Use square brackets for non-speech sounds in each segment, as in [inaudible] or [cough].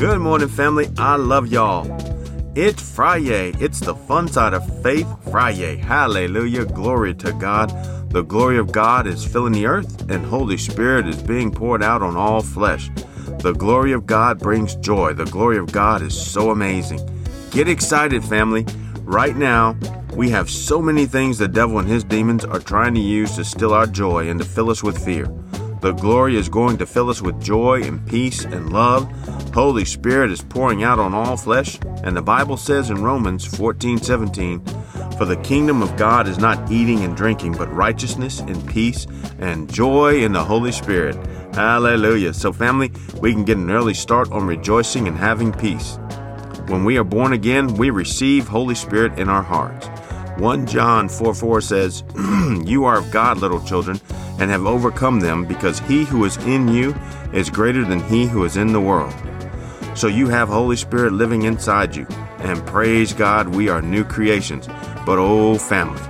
Good morning, family. I love y'all. It's Friday. It's the fun side of faith Friday. Hallelujah. Glory to God. The glory of God is filling the earth, and Holy Spirit is being poured out on all flesh. The glory of God brings joy. The glory of God is so amazing. Get excited, family. Right now, we have so many things the devil and his demons are trying to use to steal our joy and to fill us with fear. The glory is going to fill us with joy and peace and love. Holy Spirit is pouring out on all flesh, and the Bible says in Romans 14:17, "For the kingdom of God is not eating and drinking, but righteousness and peace and joy in the Holy Spirit." Hallelujah. So family, we can get an early start on rejoicing and having peace. When we are born again, we receive Holy Spirit in our hearts. 1 John 4 4 says, [clears throat] You are of God, little children, and have overcome them, because he who is in you is greater than he who is in the world. So you have Holy Spirit living inside you. And praise God, we are new creations. But oh, family,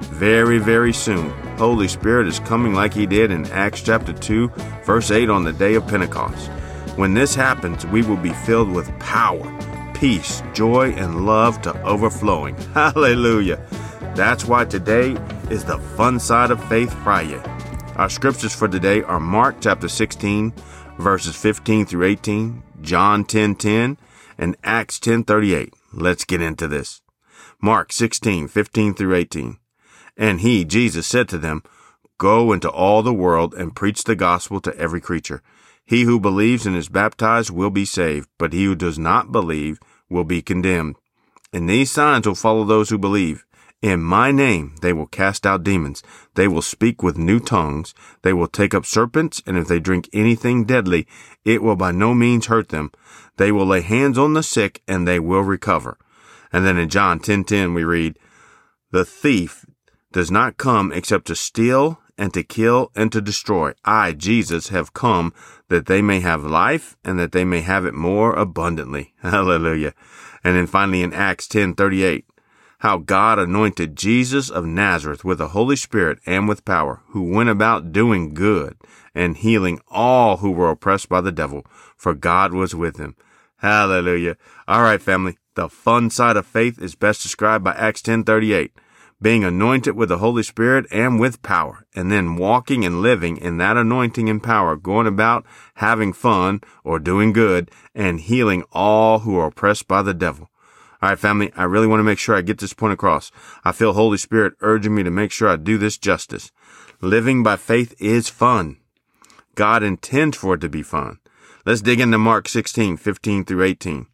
very, very soon, Holy Spirit is coming like he did in Acts chapter 2, verse 8 on the day of Pentecost. When this happens, we will be filled with power peace, joy, and love to overflowing. [laughs] Hallelujah. That's why today is the fun side of Faith Friday. Our scriptures for today are Mark chapter 16, verses 15 through 18, John 10 10, and Acts 10 38. Let's get into this. Mark 16, 15 through 18. And he, Jesus, said to them, Go into all the world and preach the gospel to every creature. He who believes and is baptized will be saved, but he who does not believe will be condemned. And these signs will follow those who believe. In my name they will cast out demons. They will speak with new tongues. They will take up serpents, and if they drink anything deadly, it will by no means hurt them. They will lay hands on the sick, and they will recover. And then in John 10:10 we read, "The thief does not come except to steal and to kill and to destroy. I, Jesus, have come that they may have life and that they may have it more abundantly. [laughs] Hallelujah. And then finally in Acts 10:38, how God anointed Jesus of Nazareth with the Holy Spirit and with power, who went about doing good and healing all who were oppressed by the devil, for God was with him. Hallelujah. All right, family. The fun side of faith is best described by Acts 10:38 being anointed with the Holy Spirit and with power, and then walking and living in that anointing and power, going about having fun or doing good and healing all who are oppressed by the devil. All right, family, I really want to make sure I get this point across. I feel Holy Spirit urging me to make sure I do this justice. Living by faith is fun. God intends for it to be fun. Let's dig into Mark 16, 15 through 18.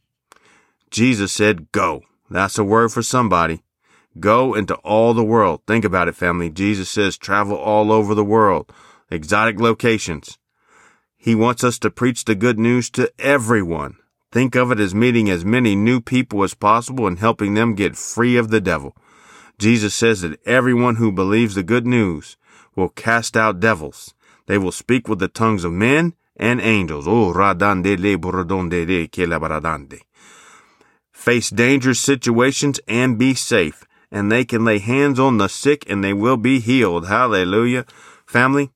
Jesus said, go. That's a word for somebody. Go into all the world. Think about it, family. Jesus says travel all over the world, exotic locations. He wants us to preach the good news to everyone. Think of it as meeting as many new people as possible and helping them get free of the devil. Jesus says that everyone who believes the good news will cast out devils. They will speak with the tongues of men and angels. Oh, radande le buradonde ke la Face dangerous situations and be safe and they can lay hands on the sick and they will be healed. Hallelujah. Family,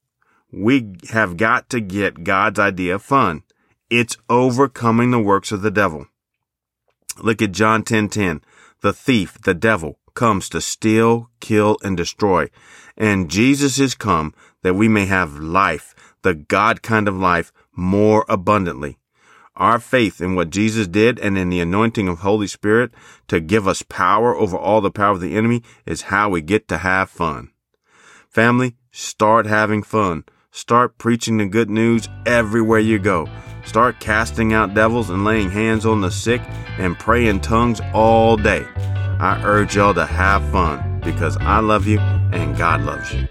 we have got to get God's idea of fun. It's overcoming the works of the devil. Look at John 10:10. 10, 10. The thief, the devil, comes to steal, kill, and destroy. And Jesus is come that we may have life, the God kind of life, more abundantly. Our faith in what Jesus did and in the anointing of Holy Spirit to give us power over all the power of the enemy is how we get to have fun. Family, start having fun. Start preaching the good news everywhere you go. Start casting out devils and laying hands on the sick and pray in tongues all day. I urge y'all to have fun because I love you and God loves you.